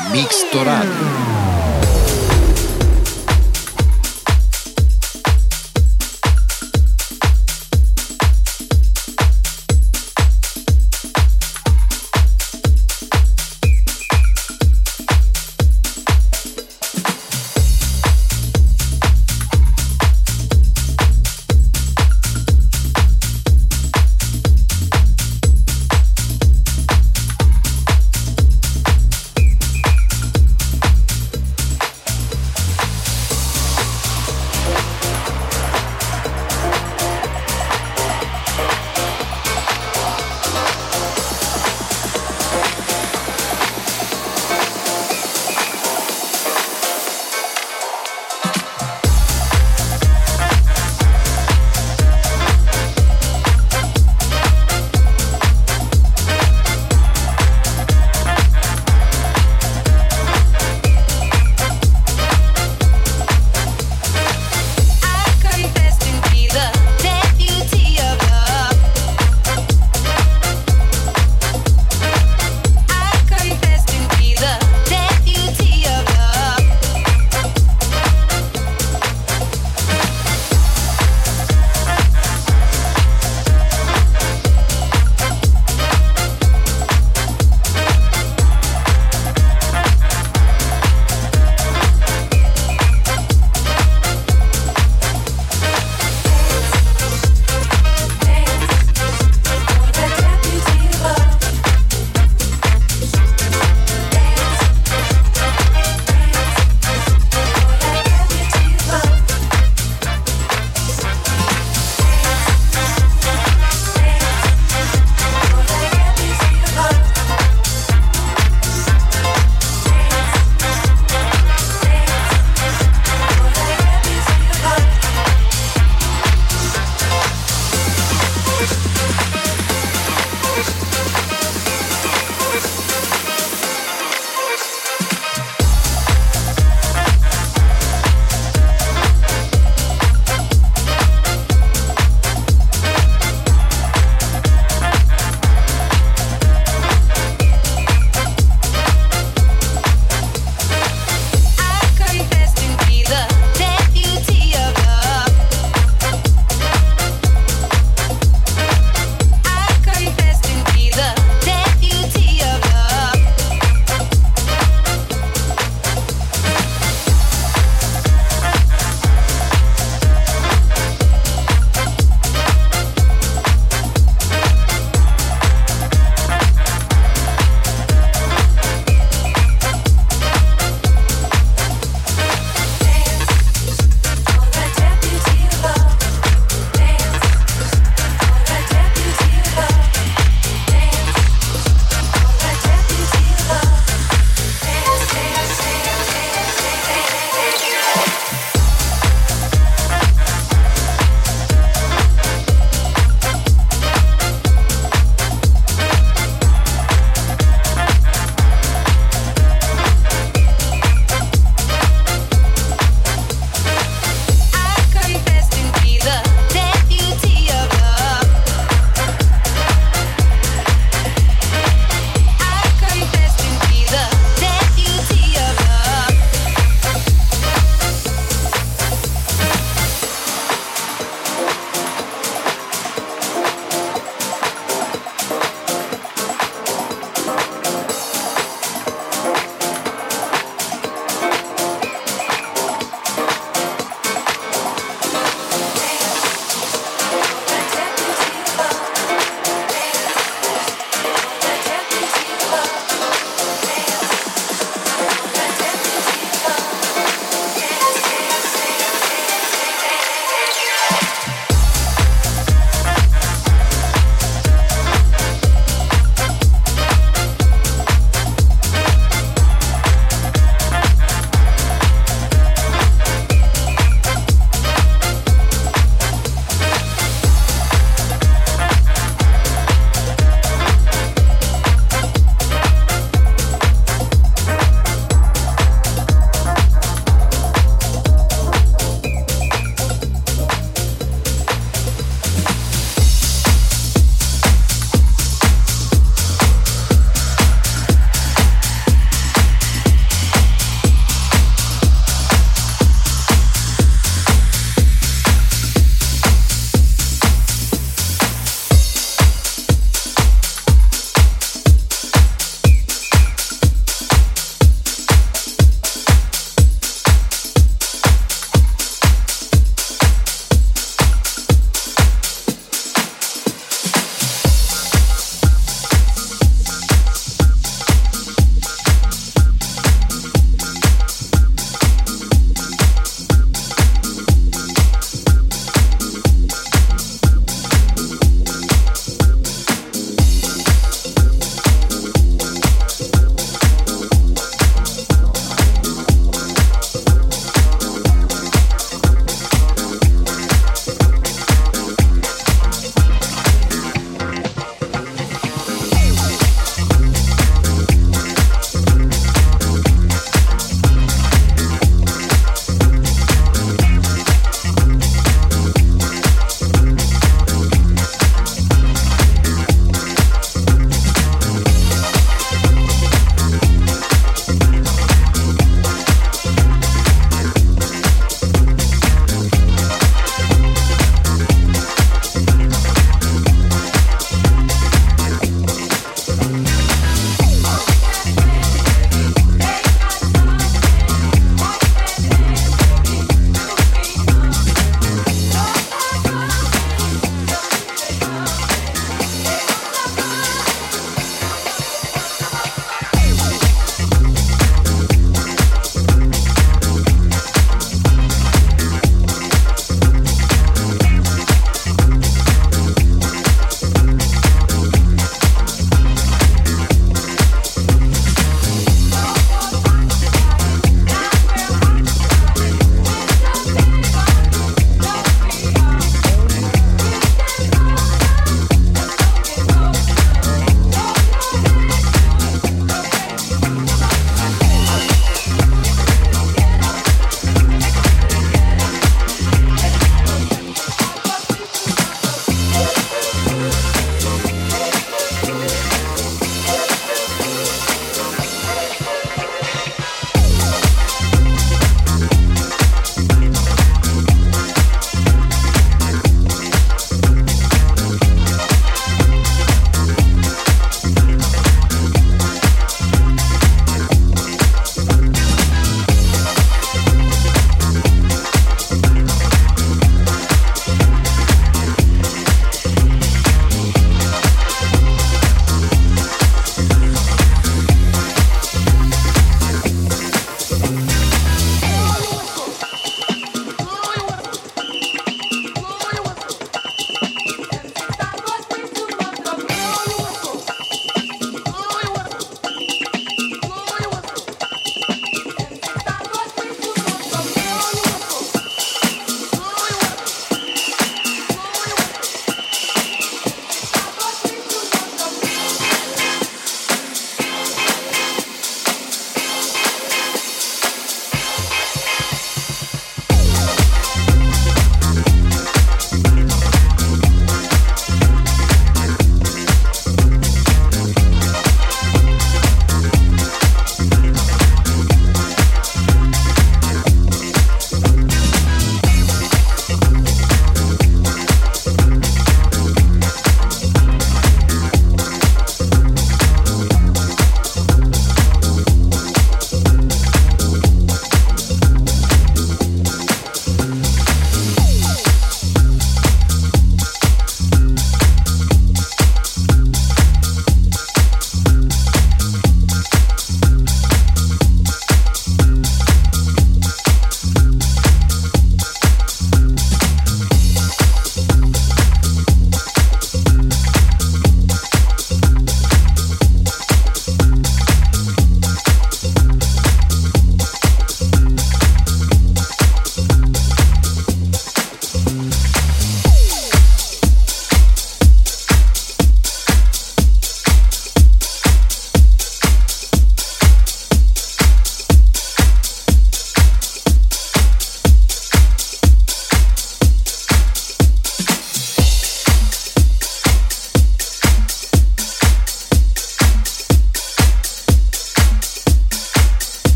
Mixtorado.